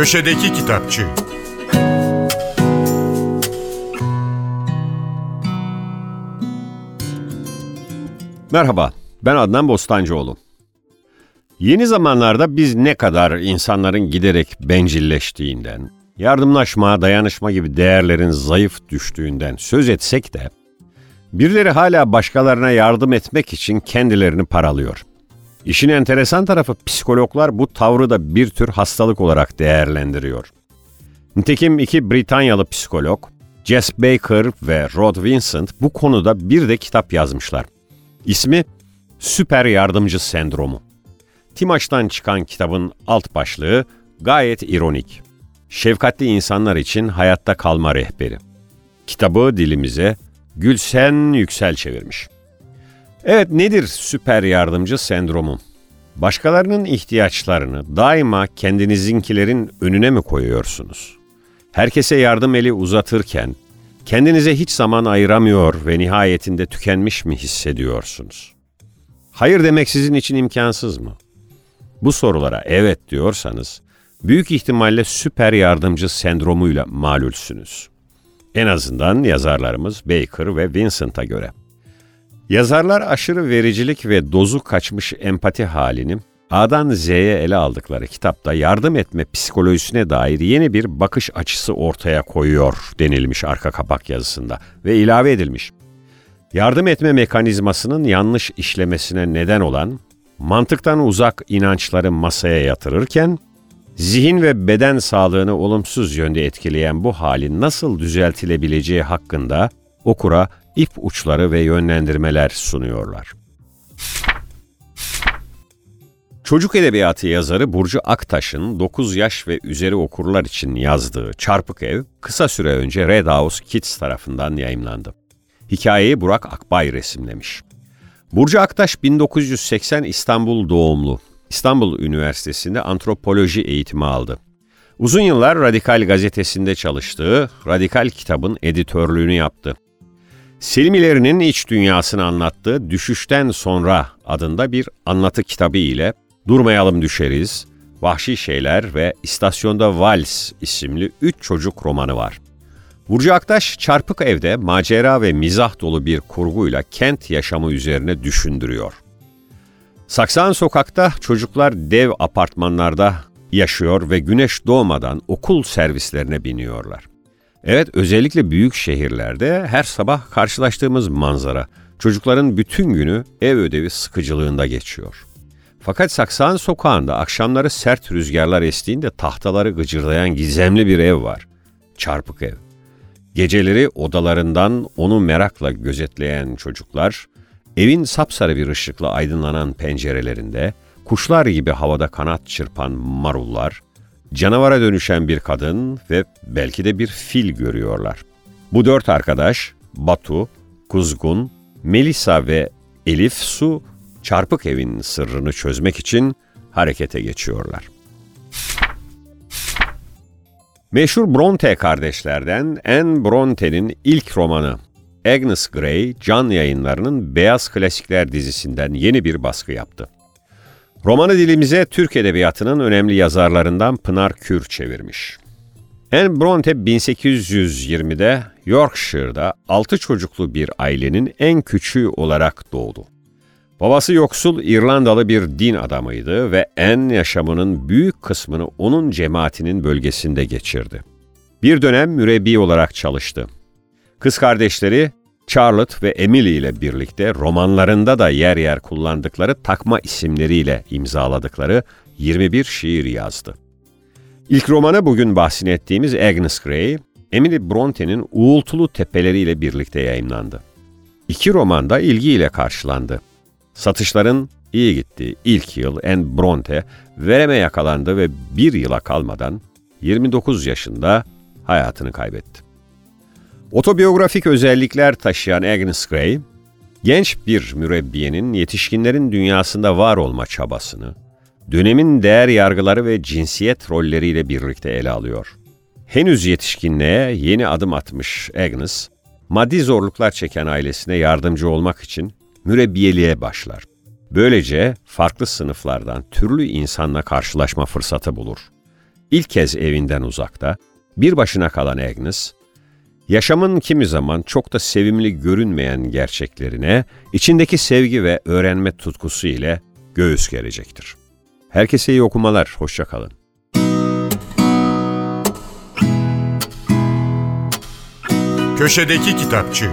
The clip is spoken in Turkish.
Köşedeki Kitapçı Merhaba, ben Adnan Bostancıoğlu. Yeni zamanlarda biz ne kadar insanların giderek bencilleştiğinden, yardımlaşma, dayanışma gibi değerlerin zayıf düştüğünden söz etsek de, birileri hala başkalarına yardım etmek için kendilerini paralıyor. İşin enteresan tarafı psikologlar bu tavrı da bir tür hastalık olarak değerlendiriyor. Nitekim iki Britanyalı psikolog, Jess Baker ve Rod Vincent bu konuda bir de kitap yazmışlar. İsmi Süper Yardımcı Sendromu. Timaç'tan çıkan kitabın alt başlığı gayet ironik. Şefkatli insanlar için hayatta kalma rehberi. Kitabı dilimize Gülsen Yüksel çevirmiş. Evet nedir süper yardımcı sendromu? Başkalarının ihtiyaçlarını daima kendinizinkilerin önüne mi koyuyorsunuz? Herkese yardım eli uzatırken kendinize hiç zaman ayıramıyor ve nihayetinde tükenmiş mi hissediyorsunuz? Hayır demek sizin için imkansız mı? Bu sorulara evet diyorsanız büyük ihtimalle süper yardımcı sendromuyla malulsünüz. En azından yazarlarımız Baker ve Vincent'a göre. Yazarlar aşırı vericilik ve dozu kaçmış empati halini A'dan Z'ye ele aldıkları kitapta yardım etme psikolojisine dair yeni bir bakış açısı ortaya koyuyor denilmiş arka kapak yazısında ve ilave edilmiş. Yardım etme mekanizmasının yanlış işlemesine neden olan, mantıktan uzak inançları masaya yatırırken, zihin ve beden sağlığını olumsuz yönde etkileyen bu halin nasıl düzeltilebileceği hakkında okura ip uçları ve yönlendirmeler sunuyorlar. Çocuk edebiyatı yazarı Burcu Aktaş'ın 9 yaş ve üzeri okurlar için yazdığı Çarpık Ev kısa süre önce Red House Kids tarafından yayımlandı. Hikayeyi Burak Akbay resimlemiş. Burcu Aktaş 1980 İstanbul doğumlu. İstanbul Üniversitesi'nde antropoloji eğitimi aldı. Uzun yıllar Radikal gazetesinde çalıştığı Radikal kitabın editörlüğünü yaptı. Selimilerinin iç dünyasını anlattığı Düşüşten Sonra adında bir anlatı kitabı ile Durmayalım Düşeriz, Vahşi Şeyler ve İstasyonda Vals isimli üç çocuk romanı var. Burcu Aktaş çarpık evde macera ve mizah dolu bir kurguyla kent yaşamı üzerine düşündürüyor. Saksan sokakta çocuklar dev apartmanlarda yaşıyor ve güneş doğmadan okul servislerine biniyorlar. Evet özellikle büyük şehirlerde her sabah karşılaştığımız manzara çocukların bütün günü ev ödevi sıkıcılığında geçiyor. Fakat Saksan sokağında akşamları sert rüzgarlar estiğinde tahtaları gıcırdayan gizemli bir ev var. Çarpık ev. Geceleri odalarından onu merakla gözetleyen çocuklar, evin sapsarı bir ışıkla aydınlanan pencerelerinde, kuşlar gibi havada kanat çırpan marullar, canavara dönüşen bir kadın ve belki de bir fil görüyorlar. Bu dört arkadaş, Batu, Kuzgun, Melisa ve Elif Su, çarpık evin sırrını çözmek için harekete geçiyorlar. Meşhur Bronte kardeşlerden Anne Bronte'nin ilk romanı Agnes Grey, Can Yayınları'nın Beyaz Klasikler dizisinden yeni bir baskı yaptı. Romanı dilimize Türk Edebiyatı'nın önemli yazarlarından Pınar Kür çevirmiş. Anne Bronte 1820'de Yorkshire'da altı çocuklu bir ailenin en küçüğü olarak doğdu. Babası yoksul İrlandalı bir din adamıydı ve en yaşamının büyük kısmını onun cemaatinin bölgesinde geçirdi. Bir dönem mürebbi olarak çalıştı. Kız kardeşleri Charlotte ve Emily ile birlikte romanlarında da yer yer kullandıkları takma isimleriyle imzaladıkları 21 şiir yazdı. İlk romanı bugün bahsini ettiğimiz Agnes Grey, Emily Bronte'nin Uğultulu Tepeleri ile birlikte yayımlandı. İki roman da ilgiyle karşılandı. Satışların iyi gittiği ilk yıl En Bronte vereme yakalandı ve bir yıla kalmadan 29 yaşında hayatını kaybetti. Otobiyografik özellikler taşıyan Agnes Grey, genç bir mürebbiyenin yetişkinlerin dünyasında var olma çabasını, dönemin değer yargıları ve cinsiyet rolleriyle birlikte ele alıyor. Henüz yetişkinliğe yeni adım atmış Agnes, maddi zorluklar çeken ailesine yardımcı olmak için mürebbiyeliğe başlar. Böylece farklı sınıflardan türlü insanla karşılaşma fırsatı bulur. ilk kez evinden uzakta, bir başına kalan Agnes, yaşamın kimi zaman çok da sevimli görünmeyen gerçeklerine, içindeki sevgi ve öğrenme tutkusu ile göğüs gerecektir. Herkese iyi okumalar, hoşça kalın. Köşedeki Kitapçı